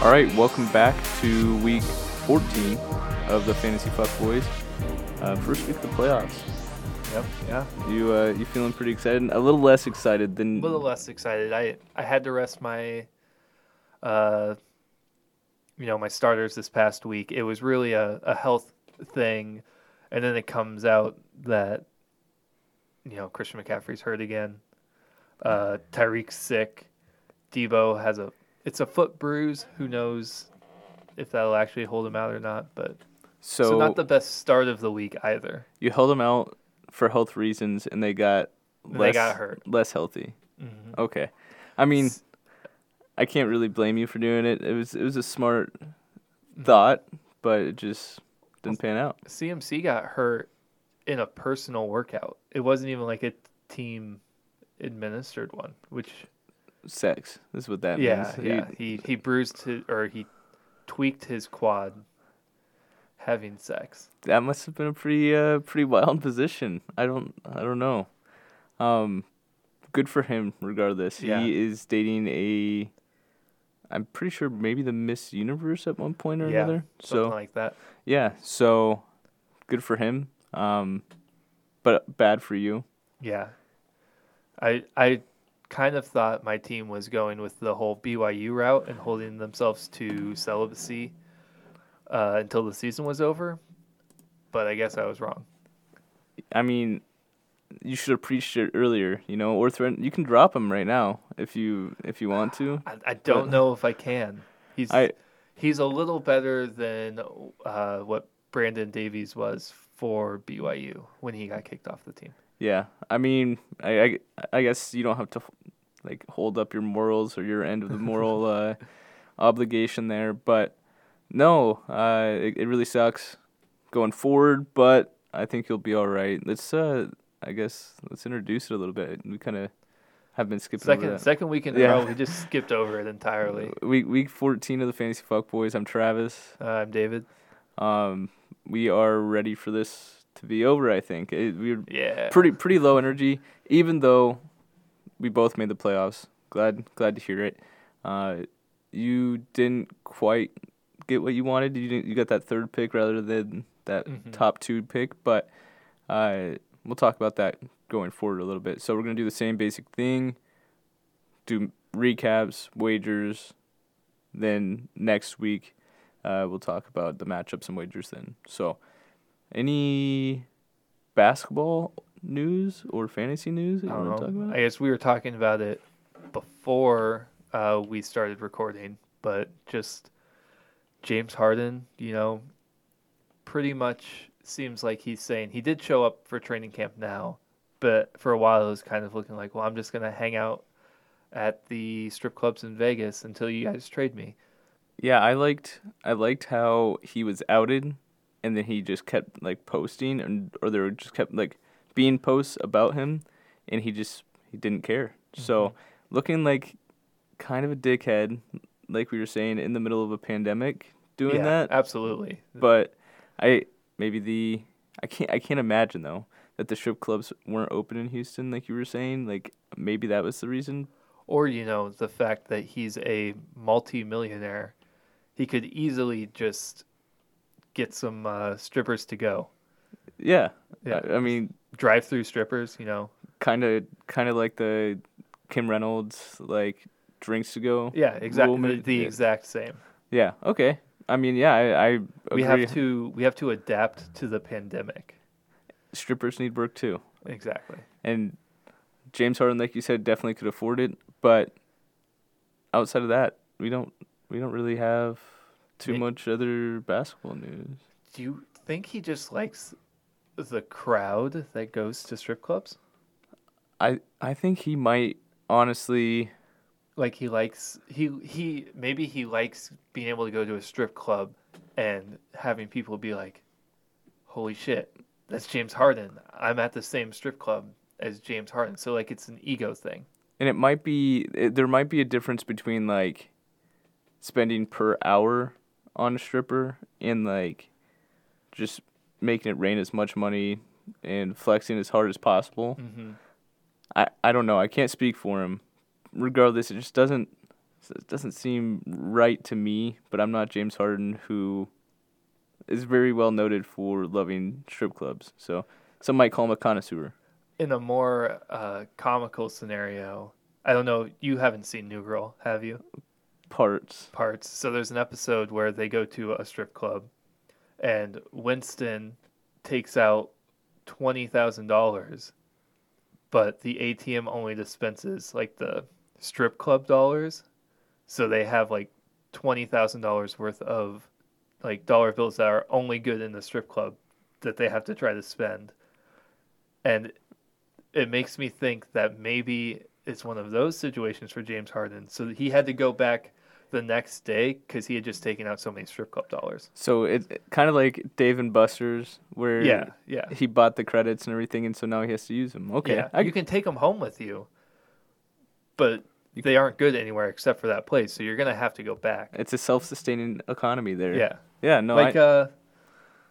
All right, welcome back to week 14 of the Fantasy Fuck Boys. Uh, first week of the playoffs. Yep. Yeah. You uh, you feeling pretty excited? A little less excited than. A little less excited. I I had to rest my, uh, you know, my starters this past week. It was really a, a health thing, and then it comes out that, you know, Christian McCaffrey's hurt again. Uh, Tyreek's sick. Deebo has a it's a foot bruise. Who knows if that'll actually hold him out or not? But so, so not the best start of the week either. you held him out for health reasons, and they got They less, got hurt. less healthy. Mhm. Okay, I mean, I can't really blame you for doing it. It was it was a smart Mm-hmm. thought, but it just didn't pan out. CMC got hurt in a personal workout. It wasn't even like a team administered one, which Sex. This is what that yeah, means. yeah. He he bruised his or he tweaked his quad having sex. that must have been a pretty uh pretty wild position. I don't I don't know. Um good for him regardless. Yeah. He is dating a I'm pretty sure maybe the Miss Universe at one point or Yeah, another. Something So like that. yeah, so good for him. Um but bad for you. Yeah. I I kind of thought my team was going with the whole BYU route and holding themselves to celibacy uh, until the season was over, but I guess I was wrong. I mean, you should have preached it earlier, you know, or threaten you can drop him right now if you if you want to. I, I don't know if I can. He's I he's a little better than uh, what Brandon Davies was for BYU when he got kicked off the team. Yeah, I mean, I, I, I guess you don't have to like hold up your morals or your end of the moral uh, obligation there, but no, uh, it, it really sucks going forward. But I think you'll be all right. Let's, uh, I guess, let's introduce it a little bit. We kind of have been skipping over Second second week in Yeah. a row, we just skipped over it entirely. Week week fourteen of the Fantasy Fuck Boys. I'm Travis. Uh, I'm David. Um, we are ready for this to be over. I think it, we're Yeah. pretty pretty low energy, even though we both made the playoffs. Glad glad to hear it. Uh, you didn't quite get what you wanted. You didn't, you got that third pick rather than that Mhm. top two pick, but uh, we'll talk about that going forward a little bit. So we're gonna do the same basic thing. Do recaps, wagers, then next week uh, we'll talk about the matchups and wagers. Then so any basketball news or fantasy news that I you don't want to talk know. about? I guess we were talking about it before uh, we started recording, but just James Harden, you know, pretty much seems like he's saying he did show up for training camp now, but for a while it was kind of looking like, well, I'm just gonna hang out at the strip clubs in Vegas until you guys trade me. Yeah, I liked I liked how he was outed, and then he just kept like posting, and or there were just kept like being posts about him, and he just he didn't care. Mm-hmm. So looking like kind of a dickhead, like we were saying in the middle of a pandemic, doing yeah, that. absolutely. But I maybe the I can't I can't imagine though that the strip clubs weren't open in Houston, like you were saying. Like maybe that was the reason. Or you know the fact that he's a multi-millionaire, he could easily just get some uh, strippers to go. Yeah, Yeah. I, I mean, drive-through strippers, you know. kind of kind of like the Kim Reynolds like drinks to go. Yeah, exactly. The, the exact same. Yeah. Okay. I mean, yeah, I, I agree. We have to we have to adapt to the pandemic. Strippers need work too, Exactly. and James Harden, like you said, definitely could afford it. But outside of that, we don't we don't really have too much other basketball news. Do you think he just likes the crowd that goes to strip clubs? I I think he might honestly. Like he likes he he maybe he likes being able to go to a strip club and having people be like, "Holy shit, that's James Harden. I'm at the same strip club as James Harden." So like it's an ego thing. And it might be it, there might be a difference between like spending per hour on a stripper and like just making it rain as much money and flexing as hard as possible. hmm I, I don't know. I can't speak for him. Regardless, it just doesn't it doesn't seem right to me. But I'm not James Harden, who is very well noted for loving strip clubs. So some might call him a connoisseur. In a more uh, comical scenario, I don't know. You haven't seen New Girl, have you? Parts. Parts. So there's an episode where they go to a strip club, and Winston takes out twenty thousand dollars, but the ATM only dispenses like the strip club dollars, so they have like twenty thousand dollars worth of like dollar bills that are only good in the strip club that they have to try to spend, and it makes me think that maybe it's one of those situations for James Harden. So he had to go back the next day because he had just taken out so many strip club dollars. So it's kind of like Dave and Buster's, where Yeah, yeah. he bought the credits and everything, and so now he has to use them. Okay, Yeah, I, you can take them home with you, but they aren't good anywhere except for that place. So you're gonna have to go back. it's a self-sustaining economy there. Yeah, yeah. No, like I, uh,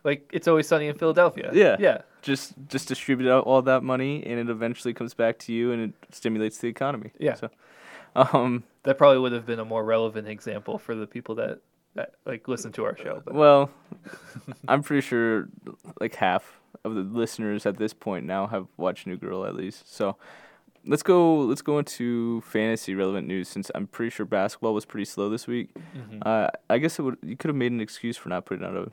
like it's always sunny in Philadelphia. Yeah. yeah, just just distribute out all that money, and it eventually comes back to you, and it stimulates the economy. Yeah. So, um, that probably would have been a more relevant example for the people that that like listen to our show. But well, I'm pretty sure like half of the listeners at this point now have watched New Girl at least. So, let's go. Let's go into fantasy relevant news since I'm pretty sure basketball was pretty slow this week. Mhm. Uh, I guess it would. You could have made an excuse for not putting out a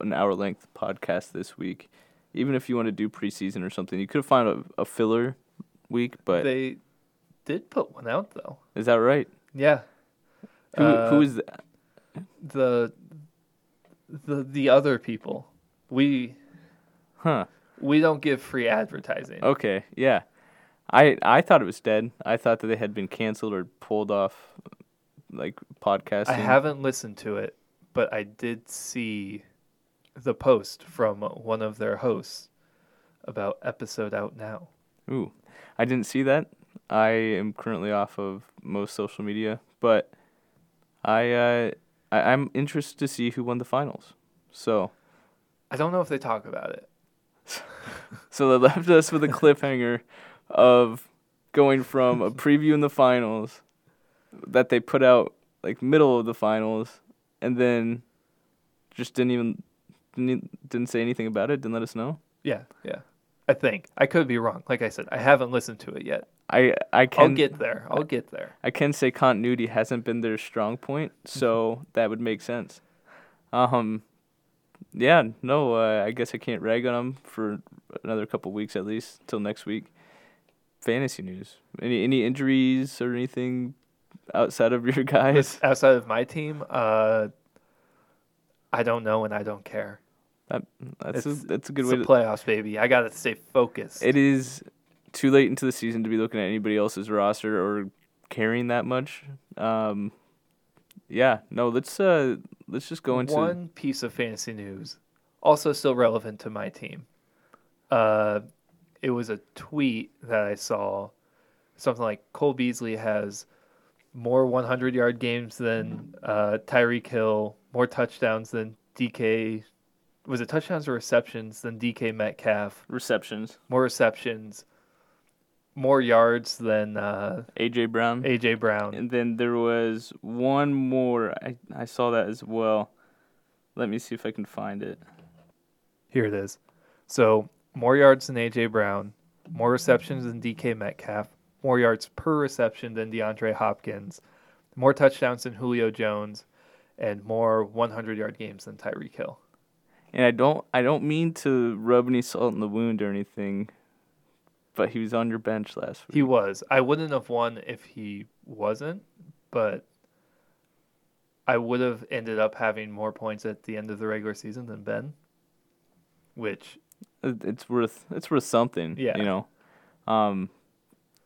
an hour length podcast this week, even if you want to do preseason or something. You could have found a, a filler week, but they did put one out though. is that right? Yeah, Who Uh, who is that? the the the other people. We Huh. we don't give free advertising. Okay. Yeah. I I thought it was dead. I thought that they had been canceled or pulled off, like podcasting. I haven't listened to it, but I did see the post from one of their hosts about episode out now. Ooh, I didn't see that. I am currently off of most social media, but I uh, I, I'm interested to see who won the finals. So I don't know if they talk about it. so they left us with a cliffhanger of going from a preview in the finals that they put out like middle of the finals, and then just didn't even didn't, didn't say anything about it. Didn't let us know. Yeah, yeah. I think I could be wrong. Like I said, I haven't listened to it yet. I I can I'll get there. I'll get there. I can say continuity hasn't been their strong point, so that would make sense. Um, yeah, no, uh, I guess I can't rag on them for another couple weeks at least till next week. Fantasy news. Any any injuries or anything outside of your guys? Outside of my team, uh, I don't know and I don't care. That that's a, that's a good It's way the to. playoffs, baby. I gotta stay focused. It is too late into the season to be looking at anybody else's roster or caring that much. Um, yeah, no, let's uh let's just go into one piece of fantasy news, also still relevant to my team. Uh, it was a tweet that I saw, something like Cole Beasley has more 100 yard games than uh, Tyreek Hill, more touchdowns than DK. Was it touchdowns or receptions than DK Metcalf? receptions. More receptions, more yards than uh, AJ Brown. AJ Brown. And then there was one more. I, I saw that as well. Let me see if I can find it. Here it is. So more yards than AJ Brown, more receptions than DK Metcalf, more yards per reception than DeAndre Hopkins, more touchdowns than Julio Jones, and more 100 yard games than Tyreek Hill. And I don't I don't mean to rub any salt in the wound or anything, but he was on your bench last week. He was. I wouldn't have won if he wasn't, but I would have ended up having more points at the end of the regular season than Ben, which It's worth it's worth something. Yeah. You know, um,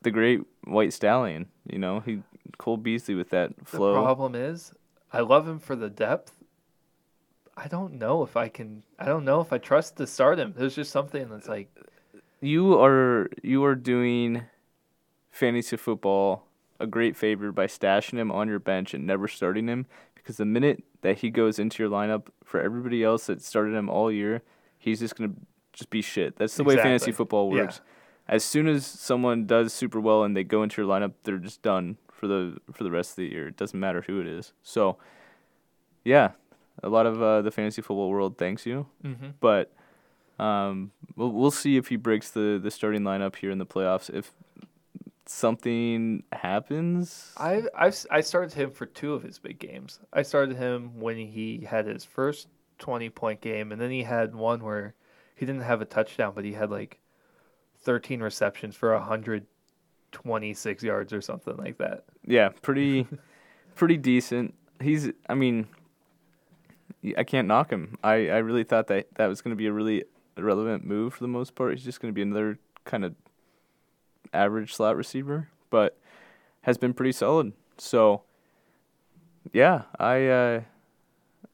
the great white stallion. You know, he Cole Beasley with that flow. The problem is, I love him for the depth. I don't know if I can. I don't know if I trust to start him. There's just something that's like, you are you are doing fantasy football a great favor by stashing him on your bench and never starting him because the minute that he goes into your lineup for everybody else that started him all year, he's just gonna just be shit. That's the way fantasy Exactly. football Yeah. works. As soon as someone does super well and they go into your lineup, they're just done for the for the rest of the year. It doesn't matter who it is. So, yeah, a lot of uh, the fantasy football world thanks you, Mm-hmm. but um, we'll we'll see if he breaks the the starting lineup here in the playoffs. If something happens, I I've, I started him for two of his big games. I started him when he had his first twenty point game, and then he had one where he didn't have a touchdown, but he had like thirteen receptions for hundred twenty six yards or something like that. Yeah, pretty, pretty decent. He's, I mean, I can't knock him. I, I really thought that that was going to be a really relevant move for the most part. He's just going to be another kind of average slot receiver, but has been pretty solid. So, yeah, I, uh,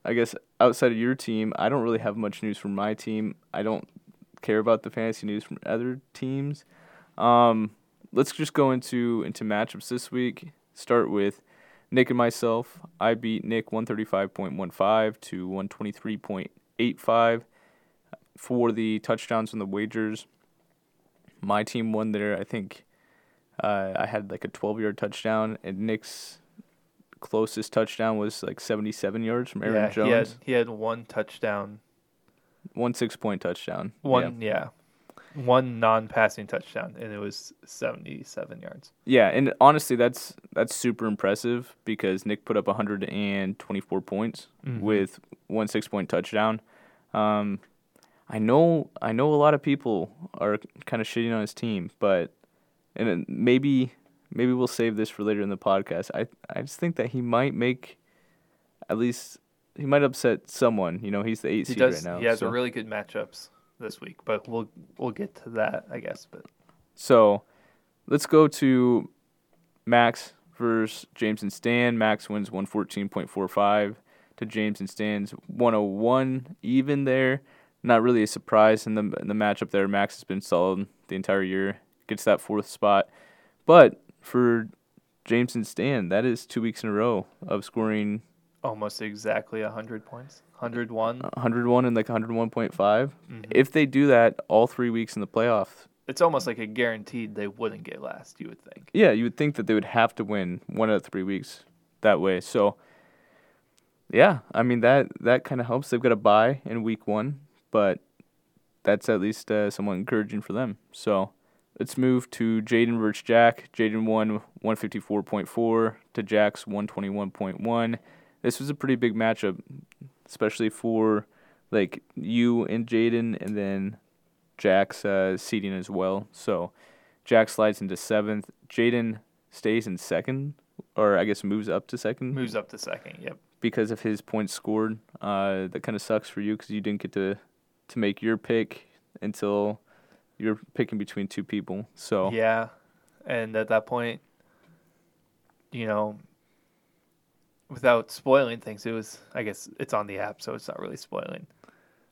I guess outside of your team, I don't really have much news from my team. I don't care about the fantasy news from other teams. Um, let's just go into into matchups this week. Start with Nick and myself. I beat Nick 135.15 to 123.85 for the touchdowns and the wagers. My team won there. I think uh, I had like a 12 yard touchdown, and Nick's closest touchdown was like 77 yards from Aaron yeah, Jones. he had he had one touchdown, One six point touchdown. One yeah, one non passing touchdown, and it was seventy seven yards. Yeah, and honestly, that's that's super impressive because Nick put up 124 points Mhm. with one six point touchdown. Um, I know I know a lot of people are kind of shitting on his team, but and maybe maybe we'll save this for later in the podcast. I I just think that he might make at least he might upset someone. You know, he's the eight He seed does. right now. he has so. a really good matchups this week, but we'll we'll get to that, I guess. But So let's go to Max versus James and Stan. Max wins 114.45 to James and Stan's 101 even there. Not really a surprise in the in the matchup there. Max has been solid the entire year. Gets that fourth spot. But for James and Stan, that is two weeks in a row of scoring almost exactly hundred points, hundred one. 101 and like 101.5. Mhm. If they do that all three weeks in the playoffs, It's almost like a guaranteed they wouldn't get last. You would think. Yeah, you would think that they would have to win one out of three weeks that way. So, yeah, I mean that that kind of helps. They've got a bye in week one, but that's at least uh, somewhat encouraging for them. So, let's move to Jaden versus Jack. Jaden won one fifty four point four to Jack's one twenty one point one. This was a pretty big matchup, especially for like you and Jaden, and then Jack's uh, seeding as well. So. Jack slides into seventh. Jaden stays in second, or I guess moves up to second Moves up to second. Yep. because of his points scored. Uh, that kind of sucks for you because you didn't get to to make your pick until you're picking between two people. So Yeah, and at that point, you know, without spoiling things, it was. I guess it's on the app, so it's not really spoiling.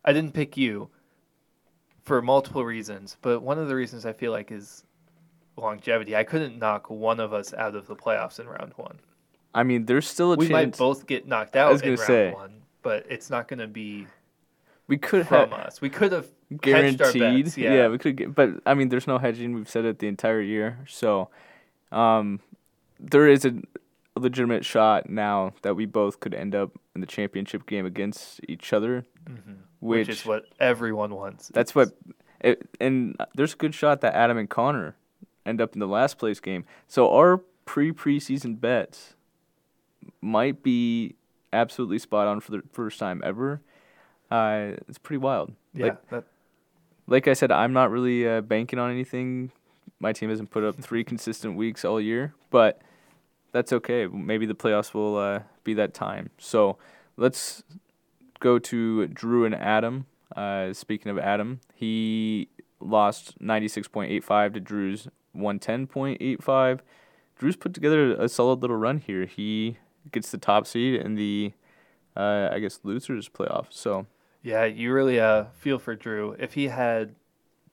I didn't pick you for multiple reasons, but one of the reasons I feel like is longevity. I couldn't knock one of us out of the playoffs in round one. I mean, there's still a chance. we might both get knocked out was in round say. one, but it's not going to be we could from have us. We could have guaranteed. bets, yeah. yeah. we could get, but I mean, there's no hedging. We've said it the entire year, so um, there is a legitimate shot now that we both could end up in the championship game against each other. Mhm. Which, which is what everyone wants. that's what, it, and there's a good shot that Adam and Connor end up in the last place game. So our pre preseason bets might be absolutely spot on for the first time ever. Uh, it's pretty wild. yeah. like- that, like I said, I'm not really uh, banking on anything. My team hasn't put up three consistent weeks all year, but that's okay. Maybe the playoffs will uh, be that time. So let's go to Drew and Adam. Uh, speaking of Adam, he lost 96.85 to Drew's 110.85. Drew's put together a solid little run here. He gets the top seed in the, uh, I guess, losers playoff. So Yeah, you really uh feel for Drew. If he had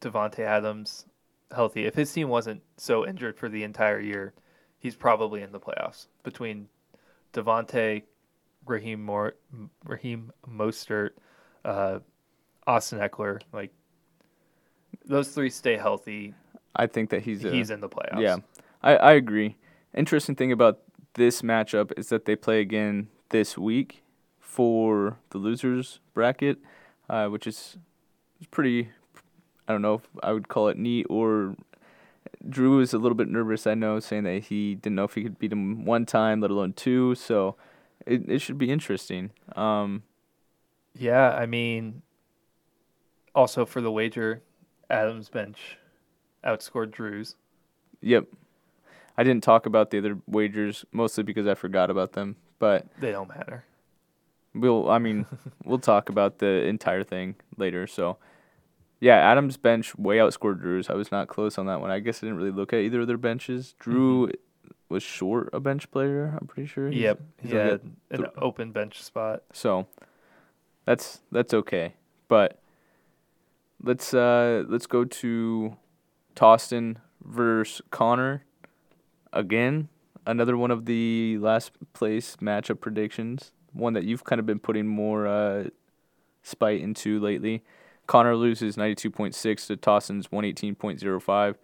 Davante Adams healthy, if his team wasn't so injured for the entire year, he's probably in the playoffs. Between Davante, Raheem Mor- Raheem Mostert, uh, Austin Ekeler, like those three stay healthy, I think that he's a, he's in the playoffs. Yeah, I, I agree. Interesting thing about this matchup is that they play again this week for the losers bracket, uh, which is is pretty. I don't know if I would call it neat or. Drew is a little bit nervous, I know, saying that he didn't know if he could beat him one time, let alone two. So it it should be interesting. Um, Yeah, I mean, also for the wager, Adams bench outscored Drew's. yep. I didn't talk about the other wagers mostly because I forgot about them, but They don't matter. We'll, I mean, we'll talk about the entire thing later. So, yeah, Adams' bench way outscored Drew's. I was not close on that one. I guess I didn't really look at either of their benches. Drew was short a bench player. I'm pretty sure. He's- Yep, he's he only had got an open bench spot. So, that's that's okay. But let's uh let's go to Tostin versus Connor again. Another one of the last place matchup predictions. One that you've kind of been putting more uh, spite into lately. Connor loses 92.6 to Tossin's 118.05.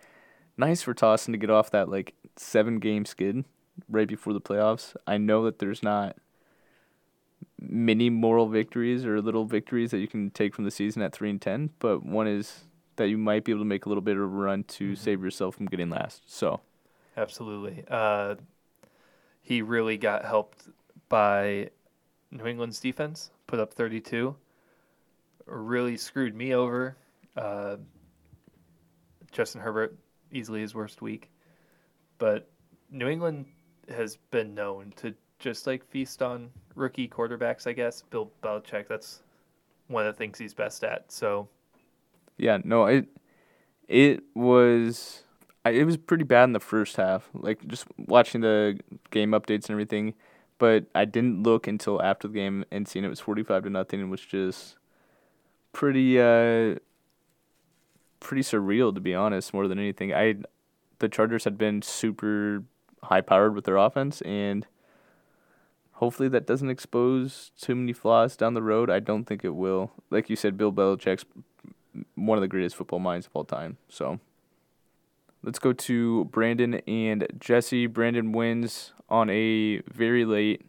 Nice for Tossin to get off that like seven game skid right before the playoffs. I know that there's not many moral victories or little victories that you can take from the season at 3 and 10, but one is that you might be able to make a little bit of a run to save yourself from getting last. So, Absolutely. Uh, he really got helped by New England's defense, put up 32. Really screwed me over. Uh, Justin Herbert, easily his worst week. But New England has been known to just like feast on rookie quarterbacks, I guess. Bill Belichick, that's one of the things he's best at. So, Yeah, no, it it was it was pretty bad in the first half. Like just watching the game updates and everything, but I didn't look until after the game and seeing it was forty five to nothing and was just pretty uh pretty surreal to be honest. More than anything, I the Chargers had been super high powered with their offense and. Hopefully that doesn't expose too many flaws down the road. I don't think it will. Like you said, Bill Belichick's one of the greatest football minds of all time. So let's go to Brandon and Jesse. Brandon wins on a very late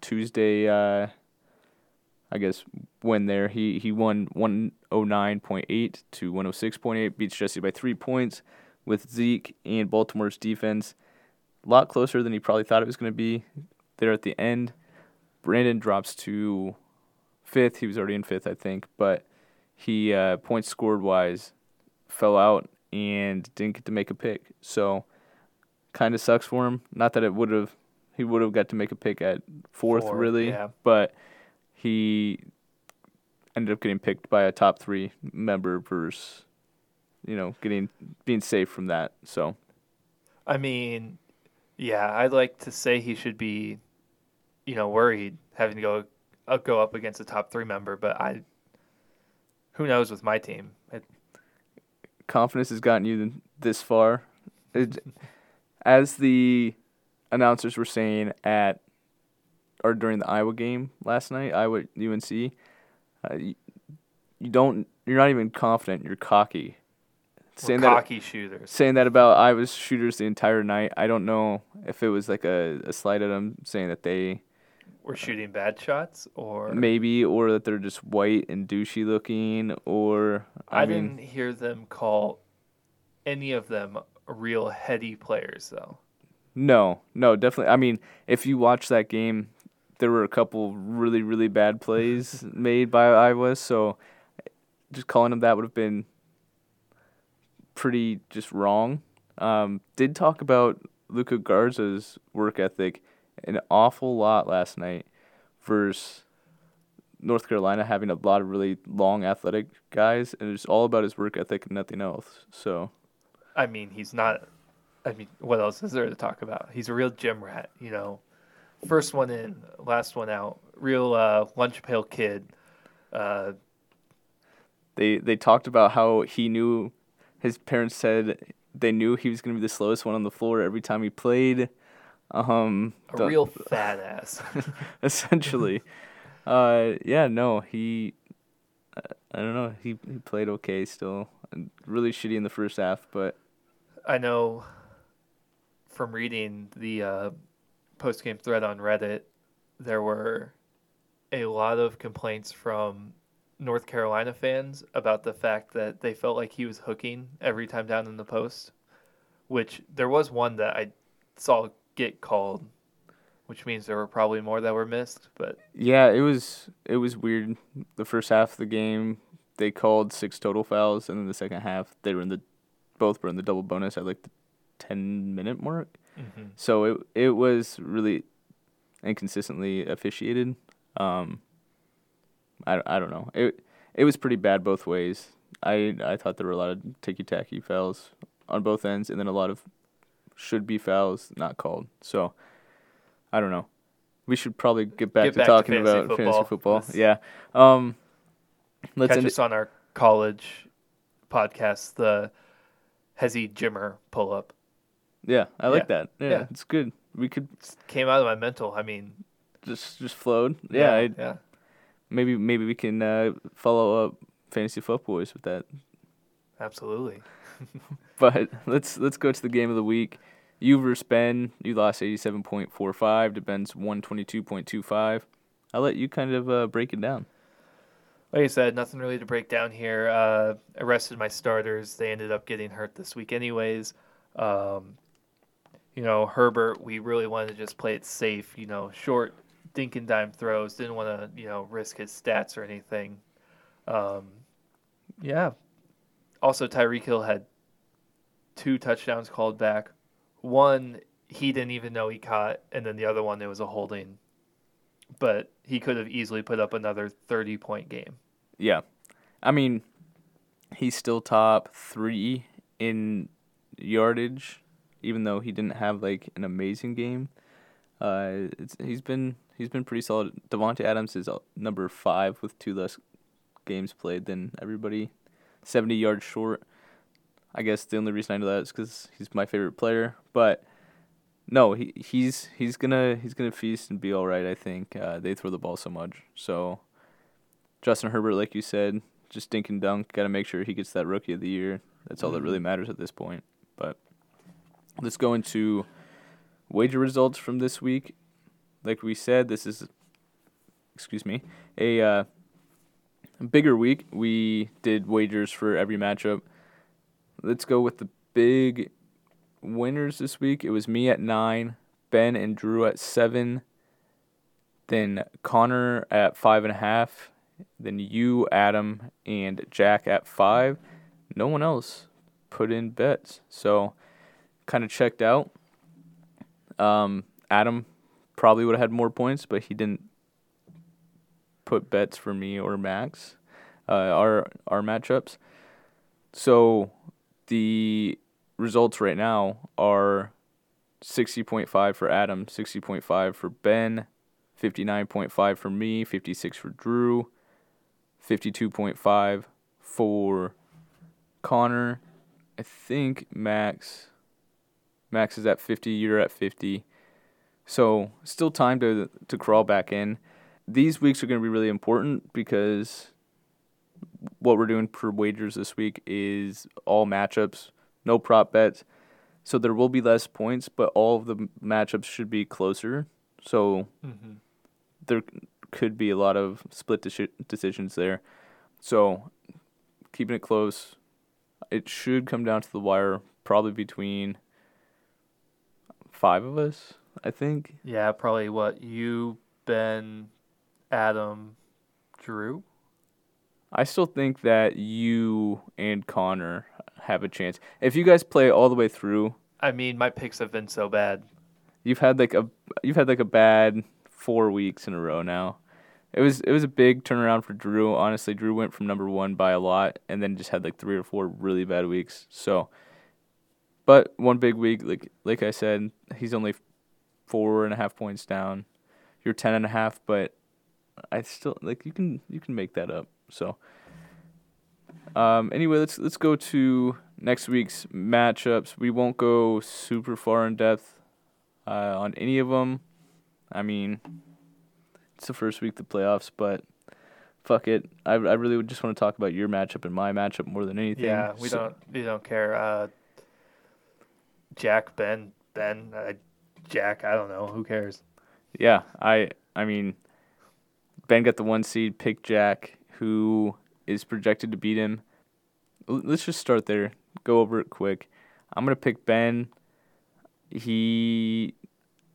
Tuesday uh I guess win there. He he won 109.8 to 106.8 beats Jesse by 3 points with Zeke and Baltimore's defense a lot closer than he probably thought it was going to be there at the end. Brandon drops to 5th. He was already in 5th, I think, but he uh, points scored wise fell out and didn't get to make a pick. So kind of sucks for him. Not that it would have he would have got to make a pick at fourth Four, really, yeah. but he ended up getting picked by a top 3 member versus you know, getting being safe from that. So I mean, yeah, I'd like to say he should be, you know, worried having to go uh, go up against a top three member, but I, who knows with my team? It, confidence has gotten you this far. It, as the announcers were saying at or during the Iowa game last night, Iowa UNC, uh, you, you don't you're not even confident. You're cocky. we're Saying that cocky shooters. saying that about Iowa's shooters the entire night. I don't know if it was like a, a slight at them saying that they We're shooting bad shots, or maybe or that they're just white and douchey looking or I, I, mean didn't hear them call any of them real heady players though. No, no, definitely. I mean, if you watch that game, there were a couple really, really bad plays made by Iowa. So, just calling them that would have been pretty just wrong. Um, did talk about Luka Garza's work ethic an awful lot last night versus North Carolina having a lot of really long athletic guys, and it's all about his work ethic and nothing else. So, I mean, he's not. I mean, what else is there to talk about? He's a real gym rat, you know. First one in, last one out. Real uh, lunch pail kid. Uh, They they talked about how he knew his parents said they knew he was going to be the slowest one on the floor every time he played. Um, a the- real fat ass. essentially. uh, yeah, no, he. I don't know. He he played okay still. Really shitty in the first half, but I know from reading the uh, post game thread on Reddit, there were a lot of complaints from North Carolina fans about the fact that they felt like he was hooking every time down in the post, which there was one that I saw get called, which means there were probably more that were missed. But yeah, it was it was weird. The first half of the game, they called six total fouls, and then the second half they were in the both were in the double bonus at like the ten minute mark. mm-hmm. So it it was really inconsistently officiated. Um, I, I don't know. It it was pretty bad both ways. I I thought there were a lot of ticky tacky fouls on both ends, and then a lot of should be fouls not called. So I don't know. We should probably get back Get to back to talking fantasy about football. fantasy football. Let's- Yeah. Um, let's catch us on our college podcast, the Hezzy Jimmer pull up. Yeah, I like Yeah. that. Yeah, Yeah. it's good. We could Came out of my mental. I mean, just just flowed. Yeah, I, yeah. maybe maybe we can uh, follow up fantasy football boys with that. Absolutely. But let's let's go to the game of the week. You versus Ben. You lost eighty seven point four five to Ben's one twenty two point two five. I'll let you kind of uh, break it down. Like I said, nothing really to break down here. Uh, I rested my starters. They ended up getting hurt this week, anyways. Um, you know, Herbert, we really wanted to just play it safe. You know, short dink and dime throws. Didn't want to, you know, risk his stats or anything. Um, yeah. Also, Tyreek Hill had two touchdowns called back. One he didn't even know he caught, and then the other one it was a holding. But he could have easily put up another thirty point game. Yeah, I mean, he's still top three in yardage, even though he didn't have like an amazing game. Uh, he's been he's been pretty solid. Davante Adams is uh, number five with two less games played than everybody, seventy yards short. I guess the only reason I know that is because he's my favorite player. But no, he he's he's gonna he's gonna feast and be all right. I think uh, they throw the ball so much. So Justin Herbert, like you said, just dink and dunk. Got to make sure he gets that rookie of the year. That's all that really matters at this point. But let's go into wager results from this week. Like we said, this is excuse me a uh, bigger week. We did wagers for every matchup. Let's go with the big winners this week. It was me at nine, Ben and Drew at seven, then Connor at five and a half, then you, Adam, and Jack at five. No one else put in bets, so kind of checked out. Um, Adam probably would have had more points, but he didn't put bets for me or Max, uh, our our matchups. So the results right now are 60.5 for Adam, 60.5 for Ben, 59.5 for me, 56 for Drew, 52.5 for Connor. I think Max Max is at 50, you're at 50. So, still time to to crawl back in. These weeks are going to be really important because what we're doing for wagers this week is all matchups, no prop bets. So there will be less points, but all of the matchups should be closer. So Mm-hmm. there could be a lot of split deci- decisions there. So keeping it close, it should come down to the wire, probably between five of us, I think. Yeah, probably what you, Ben, Adam, Drew. I still think that you and Connor have a chance. If you guys play all the way through, I mean, my picks have been so bad. you've had like a you've had like a bad four weeks in a row now. It was it was a big turnaround for Drew. Honestly, Drew went from number one by a lot, and then just had like three or four really bad weeks. So, but one big week, like like I said, he's only four and a half points down. You're ten and a half, but I still like you can you can make that up. So, um, anyway, let's let's go to next week's matchups. We won't go super far in depth uh, on any of them. I mean, it's the first week of the playoffs, but fuck it. I I really would just want to talk about your matchup and my matchup more than anything. Yeah, we So- don't we don't care. Uh, Jack, Ben, Ben, uh, Jack. I don't know. Who cares? Yeah, I I mean, Ben got the one seed. Pick Jack, who is projected to beat him. Let's just start there. Go over it quick. I'm gonna pick Ben. He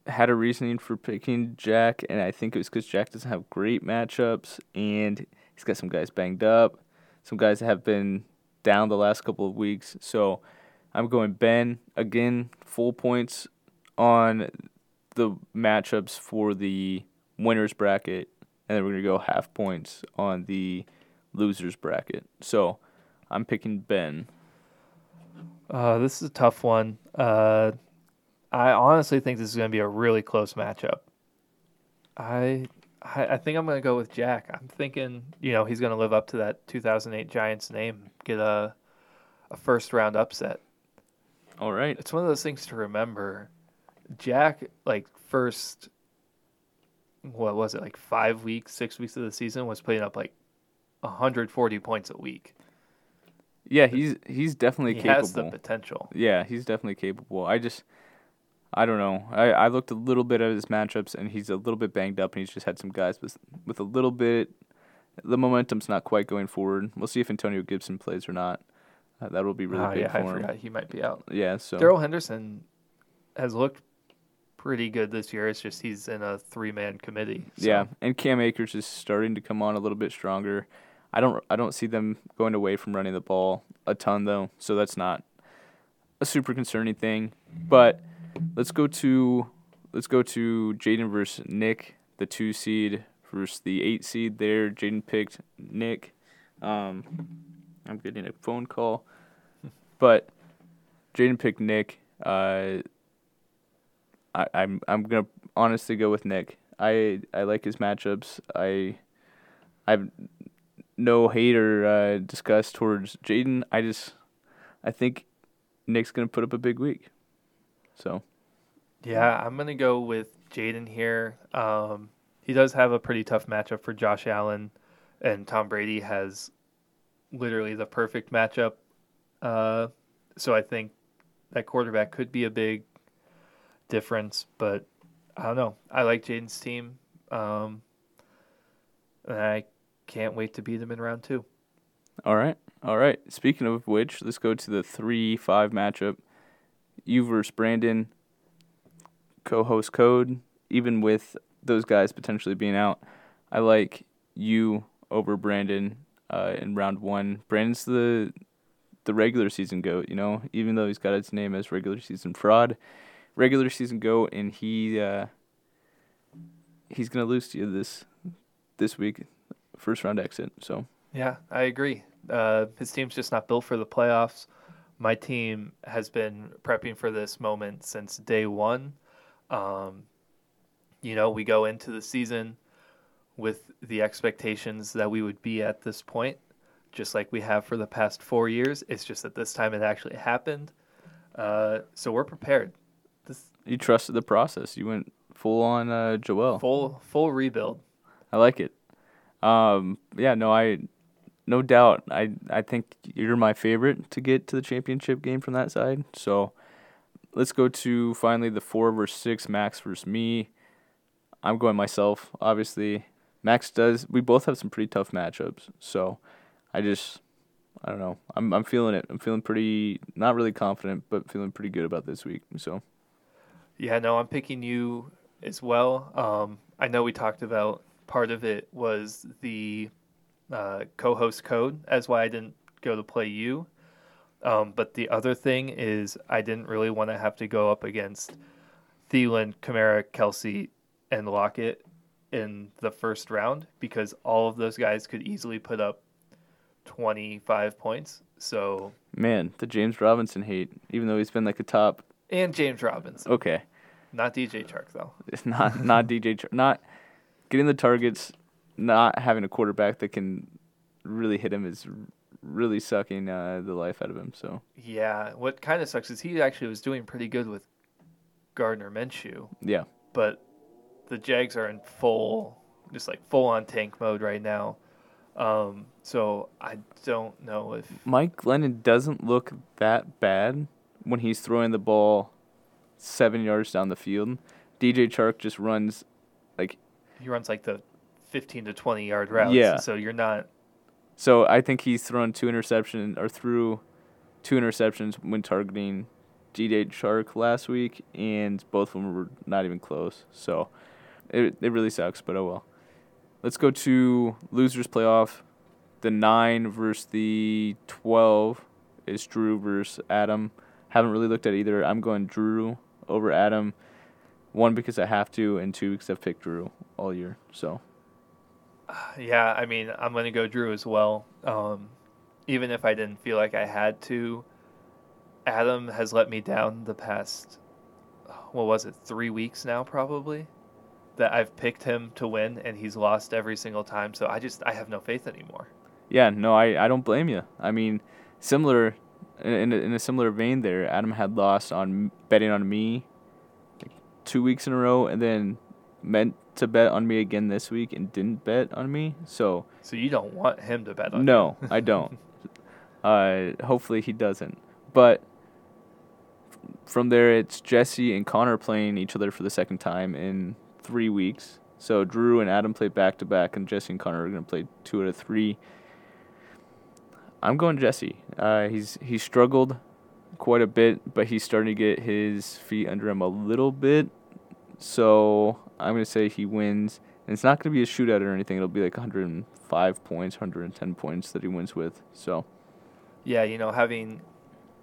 had a reasoning for picking Jack, and I think it was because Jack doesn't have great matchups, and he's got some guys banged up, some guys that have been down the last couple of weeks. So I'm going Ben again, full points on the matchups for the winners bracket, and then we're gonna go half points on the losers bracket. So I'm picking Ben. Uh, this is a tough one. Uh, I honestly think this is going to be a really close matchup. I, I I think I'm going to go with Jack. I'm thinking, you know, he's going to live up to that 2008 Giants name, get a a first round upset. All right. It's one of those things to remember. Jack, like first, what was it, like five weeks, six weeks of the season, was putting up like 140 points a week. Yeah, he's he's definitely He capable. has the potential. Yeah, he's definitely capable. I just, I don't know. I, I looked a little bit at his matchups, and he's a little bit banged up, and he's just had some guys with with a little bit. The momentum's not quite going forward. We'll see if Antonio Gibson plays or not. Uh, that will be really oh big yeah, for I him. forgot he might be out. Yeah, so Darrell Henderson has looked pretty good this year. It's just he's in a three man committee. so- yeah, and Cam Akers is starting to come on a little bit stronger. I don't I don't see them going away from running the ball a ton though, so that's not a super concerning thing. But let's go to let's go to Jaden versus Nick, the two seed versus the eight seed. There, Jaden picked Nick. Um, I'm getting a phone call, but Jaden picked Nick. Uh, I, I'm I'm gonna honestly go with Nick. I I like his matchups. I I've no hate or uh, disgust towards Jaden. I just I think Nick's gonna put up a big week. So Yeah, I'm gonna go with Jaden here. Um, he does have a pretty tough matchup for Josh Allen, and Tom Brady has literally the perfect matchup. Uh, so I think that quarterback could be a big difference, but I don't know. I like Jaden's team, um, and I can't wait to beat them in round two. all right, all right. Speaking of which, let's go to the three five matchup. You versus Brandon. Co-host code. Even with those guys potentially being out, I like you over Brandon uh, in round one. Brandon's the the regular season goat, you know, even though he's got his name as regular season fraud, regular season goat, and he uh, he's gonna lose to you this this week, first round exit. So Yeah, I agree. Uh, his team's just not built for the playoffs. My team has been prepping for this moment since day one. Um, you know, we go into the season with the expectations that we would be at this point, just like we have for the past four years. It's just that this time it actually happened. Uh, so we're prepared. This you trusted the process. You went full on uh, Joel. full full rebuild. I like it. Um, yeah, no, I, no doubt. I I think you're my favorite to get to the championship game from that side. So, let's go to finally the four versus six. Max versus me. I'm going myself. Obviously, Max does. We both have some pretty tough matchups. So, I just, I don't know. I'm I'm feeling it. I'm feeling pretty not really confident, but feeling pretty good about this week. So, Yeah, no, I'm picking you as well. Um, I know we talked about part of it was the uh, co-host code, as why I didn't go to play you. Um, but the other thing is, I didn't really want to have to go up against Thielen, Kamara, Kelce, and Lockett in the first round because all of those guys could easily put up 25 points. So, man, the James Robinson hate, even though he's been like a top. and James Robinson, Okay, not DJ Chark though. It's not not DJ Char- not getting the targets, not having a quarterback that can really hit him is really sucking uh, the life out of him. So Yeah, what kind of sucks is he actually was doing pretty good with Gardner Minshew, yeah, but the Jags are in full, just like full on tank mode right now. Um, so I don't know if Mike Glennon doesn't look that bad when he's throwing the ball seven yards down the field. DJ Chark just runs like he runs like the 15 to 20 yard routes. Yeah. So you're not. so. I think he's thrown two interceptions or threw two interceptions when targeting DJ Chark last week, and both of them were not even close. So it it really sucks, but oh well. Let's go to losers playoff. The nine versus the twelve is Drew versus Adam. Haven't really looked at either. I'm going Drew over Adam. One because I have to, and two because I've picked Drew all year. So Yeah, I mean, I'm going to go Drew as well. Um, even if I didn't feel like I had to, Adam has let me down the past, what was it, three weeks now, probably? That I've picked him to win and he's lost every single time. So I just, I have no faith anymore. yeah, no, I, I don't blame you. I mean, similar in a, in a similar vein there. Adam had lost on betting on me like two weeks in a row, and then meant to bet on me again this week and didn't bet on me. So So you don't want him to bet on you? no, I don't. Uh, hopefully he doesn't. But from there, it's Jesse and Connor playing each other for the second time in three weeks. So Drew and Adam play back to back, and Jesse and Connor are going to play two out of three. I'm going Jesse. Uh, he's he struggled quite a bit, but he's starting to get his feet under him a little bit. So I'm to say he wins. And it's not to be a shootout or anything. It'll be like 105 points, 110 points that he wins with. So Yeah, you know, having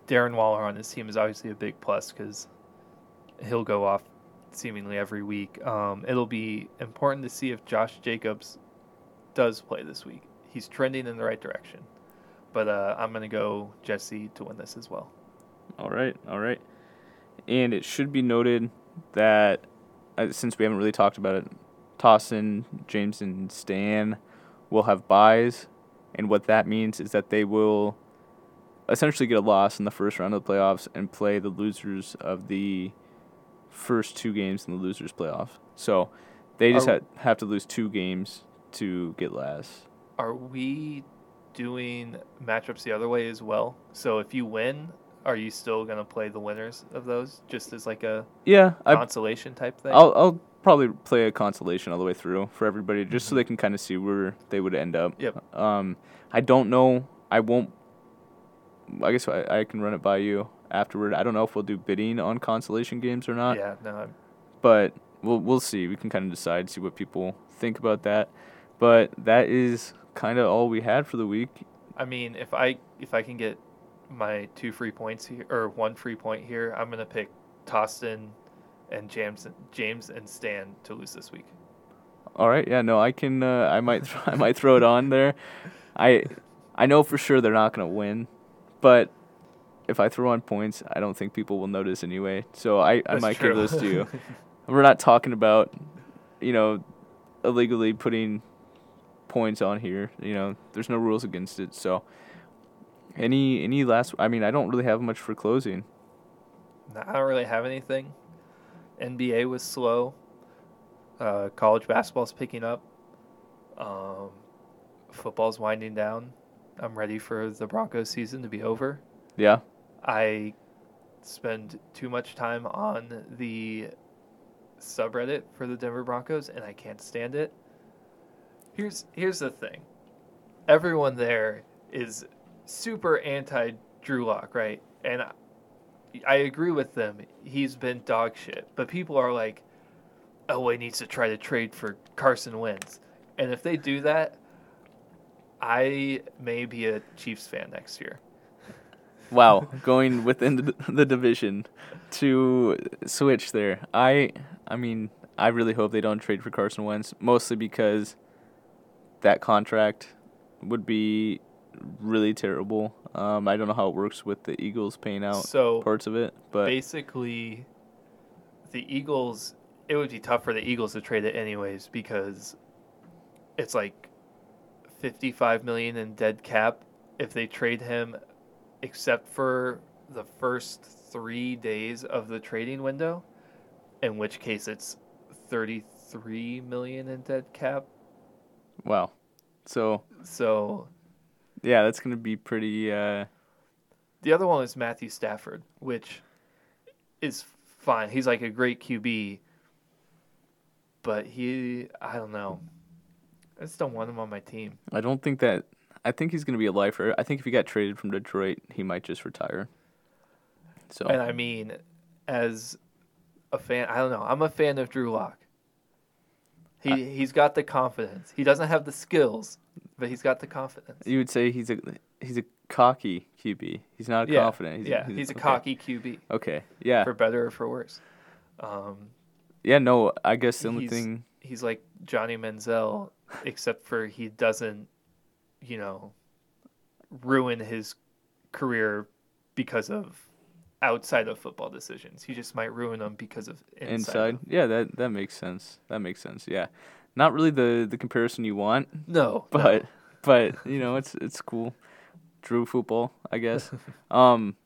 Darren Waller on his team is obviously a big plus because he'll go off seemingly every week. Um, it'll be important to see if Josh Jacobs does play this week. He's trending in the right direction. But uh, I'm going to go Jesse to win this as well. All right, all right. And it should be noted that uh, since we haven't really talked about it, Tossin, James, and Stan will have buys, and what that means is that they will essentially get a loss in the first round of the playoffs and play the losers of the first two games in the losers playoff. So they just Are- ha- have to lose two games to get last. Are we doing matchups the other way as well? So if you win, are you still going to play the winners of those just as like a Yeah, I consolation type thing? I'll I'll probably play a consolation all the way through for everybody, just so Mhm. they can kind of see where they would end up. Yep. Um, I don't know. I won't. I guess I, I can run it by you afterward. I don't know if we'll do bidding on consolation games or not, yeah, no, I'm but we'll we'll see. We can kind of decide, see what people think about that. But that is kind of all we had for the week. I mean, if I if I can get my two free points here or one free point here, I'm gonna pick Tostin and James James and Stan to lose this week. All right. Yeah. No, I can. Uh, I might. Th- I might throw it on there. I. I know for sure they're not gonna win, but if I throw on points, I don't think people will notice anyway. So I. I That's might true. give those to you. We're not talking about, you know, illegally putting points on here. You know, there's no rules against it. So. Any any last? I mean, I don't really have much for closing. I don't really have anything. NBA was slow. Uh, college basketball's picking up. Um, football's winding down. I'm ready for the Broncos season to be over. Yeah. I spend too much time on the subreddit for the Denver Broncos and I can't stand it. Here's here's the thing. Everyone there is super anti Drew Lock, right? And I, I agree with them. He's been dog shit. But people are like, oh, Elway needs to try to trade for Carson Wentz. And if they do that, I may be a Chiefs fan next year. Wow, going within the, the division to switch there. I I mean, I really hope they don't trade for Carson Wentz, mostly because that contract would be really terrible. Um, I don't know how it works with the Eagles paying out So parts of it, but basically the Eagles it would be tough for the Eagles to trade it anyways because it's like 55 million in dead cap if they trade him except for the first 3 days of the trading window in which case it's 33 million in dead cap wow, So So yeah, that's gonna be pretty. Uh, the other one is Matthew Stafford, which is fine. He's like a great QB, but he, I don't know. I just don't want him on my team. I don't think that. I think he's gonna be a lifer. I think if he got traded from Detroit, he might just retire. So And I mean, as a fan, I don't know. I'm a fan of Drew Lock. He I- he's got the confidence. He doesn't have the skills, but he's got the confidence. you would say he's a he's a cocky QB. He's not yeah, confident. He's yeah, he's a okay. cocky QB, Okay. Yeah. for better or for worse. Um, yeah. No. I guess the only he's- thing. he's like Johnny Manziel, except for he doesn't, you know, ruin his career because of outside of football decisions. He just might ruin them because of inside. inside. Yeah, that that makes sense. That makes sense. Yeah, not really the the comparison you want, No, but but you know it's it's cool. Drew football, I guess. um,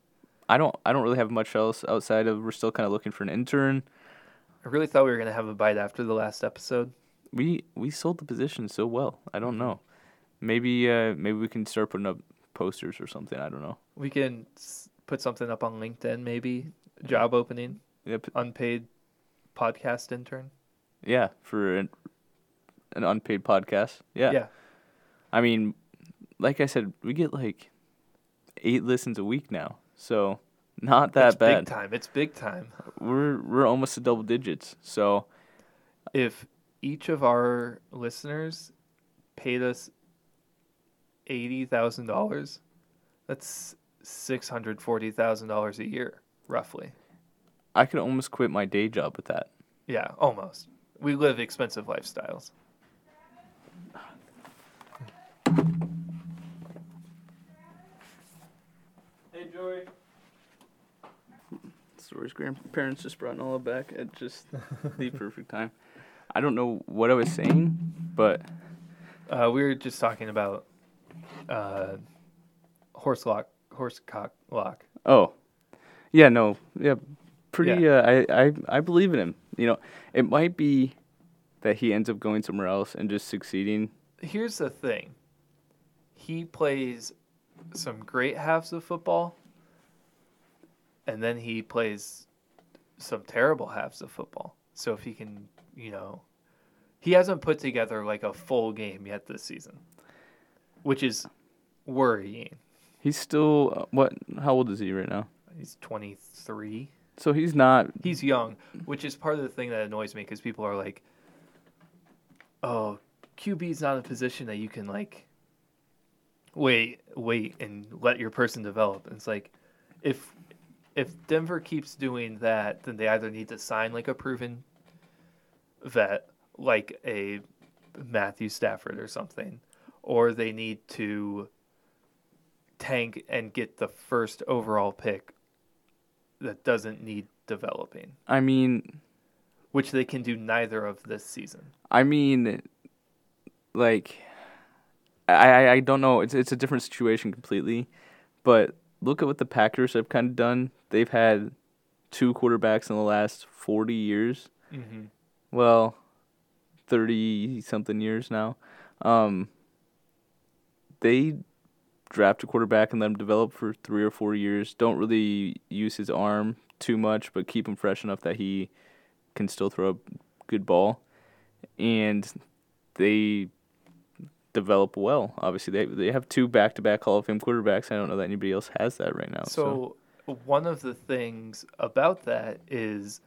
I don't I don't really have much else outside of we're still kind of looking for an intern. I really thought we were gonna have a bite after the last episode. We we sold the position so well. I don't know. Maybe uh maybe we can start putting up posters or something. I don't know. We can s- put something up on LinkedIn, maybe job opening, Yep. unpaid podcast intern. Yeah, for an, an unpaid podcast. Yeah. yeah. I mean, like I said, we get like eight listens a week now, so not that it's bad. big time. It's big time. We're we're almost to double digits. So if each of our listeners paid us eighty thousand dollars, that's six hundred forty thousand dollars a year, roughly. I could almost quit my day job with that. Yeah, almost. We live expensive lifestyles. Hey Joey. Story's grandparents just brought Nola back at just the perfect time. I don't know what I was saying, but Uh, we were just talking about uh, horse lock, horse cock lock. oh, yeah, no, yeah, pretty. Uh, I I I believe in him. You know, it might be that he ends up going somewhere else and just succeeding. Here's the thing. He plays some great halves of football, and then he plays some terrible halves of football. So if he can, you know, he hasn't put together like a full game yet this season, which is worrying. He's still uh, what? How old is he right now? He's 23. So he's not. He's young, which is part of the thing that annoys me because people are like, "Oh, QB is not a position that you can like wait, wait, and let your person develop." And it's like, if if Denver keeps doing that, then they either need to sign like a proven vet, like a Matthew Stafford or something, or they need to tank and get the first overall pick that doesn't need developing, I mean, which they can do neither of this season. I mean, like, I I, don't know. It's it's a different situation completely, but look at what the Packers have kind of done. They've had two quarterbacks in the last forty years. Mm-hmm. Well, thirty something years now. Um, they draft a quarterback and let him develop for three or four years. Don't really use his arm too much, but keep him fresh enough that he can still throw a good ball. And they develop well. Obviously, they they have two back to back Hall of Fame quarterbacks. I don't know that anybody else has that right now. So, So, one of the things about that is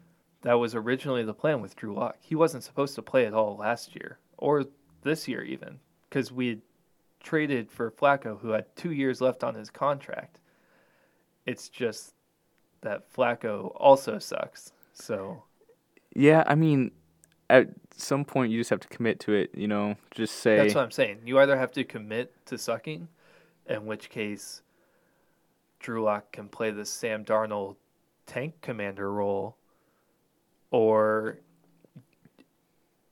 that was originally the plan with Drew Lock. He wasn't supposed to play at all last year or this year even because we traded for Flacco, who had two years left on his contract. It's just that Flacco also sucks. So yeah, I mean, at some point you just have to commit to it. You know, just say That's what I'm saying. You either have to commit to sucking, in which case Drew Lock can play the Sam Darnold tank commander role, or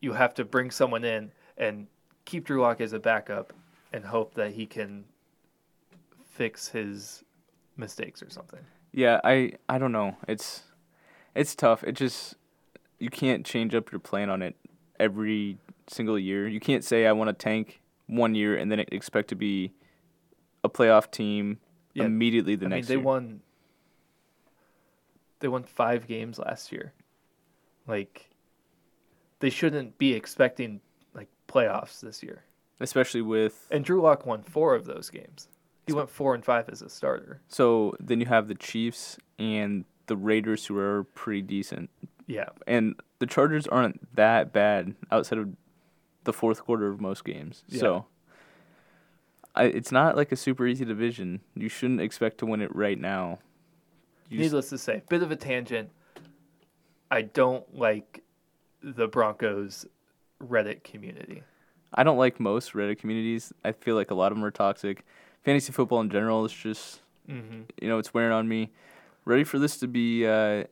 you have to bring someone in and keep Drew Lock as a backup and hope that he can fix his mistakes or something. Yeah, I I don't know. It's it's tough. It just you can't change up your plan on it every single year. You can't say I want to tank one year and then expect to be a playoff team Yeah, immediately the next year. Mean, they year. won. They won five games last year. Like, they shouldn't be expecting like playoffs this year. Especially with And Drew Lock won four of those games. He went four and five as a starter. so then you have the Chiefs and the Raiders who are pretty decent. Yeah, And the Chargers aren't that bad outside of the fourth quarter of most games. Yeah. So I, it's not like a super easy division. You shouldn't expect to win it right now. You Needless to say, bit of a tangent. I don't like the Broncos Reddit community. I don't like most Reddit communities. I feel like a lot of them are toxic. Fantasy football in general is just, Mm-hmm. you know, it's wearing on me. Ready for this to be, uh,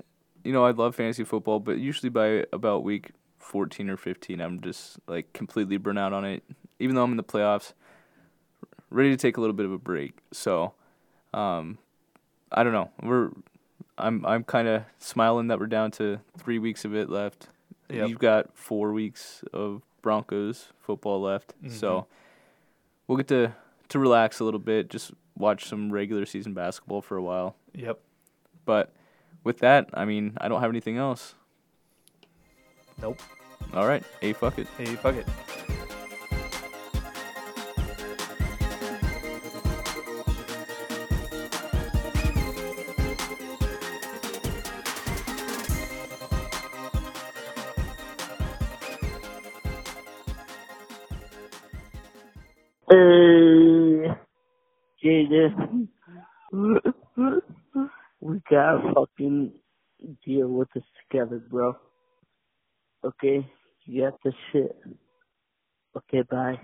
you know, I love fantasy football, but usually by about week 14 or 15, I'm just like completely burnt out on it. Even though I'm in the playoffs, ready to take a little bit of a break. So, um, I don't know. We're, I'm, I'm kind of smiling that we're down to three weeks of it left. Yep. You've got four weeks of Broncos football left, so mm-hmm. we'll get to to relax a little bit, just watch some regular season basketball for a while. Yep. But with that, I mean, I don't have anything else. Nope. All right, hey, fuck it. Hey, fuck it. Jaden, we gotta fucking deal with this together, bro. Okay, you got the shit. Okay, bye.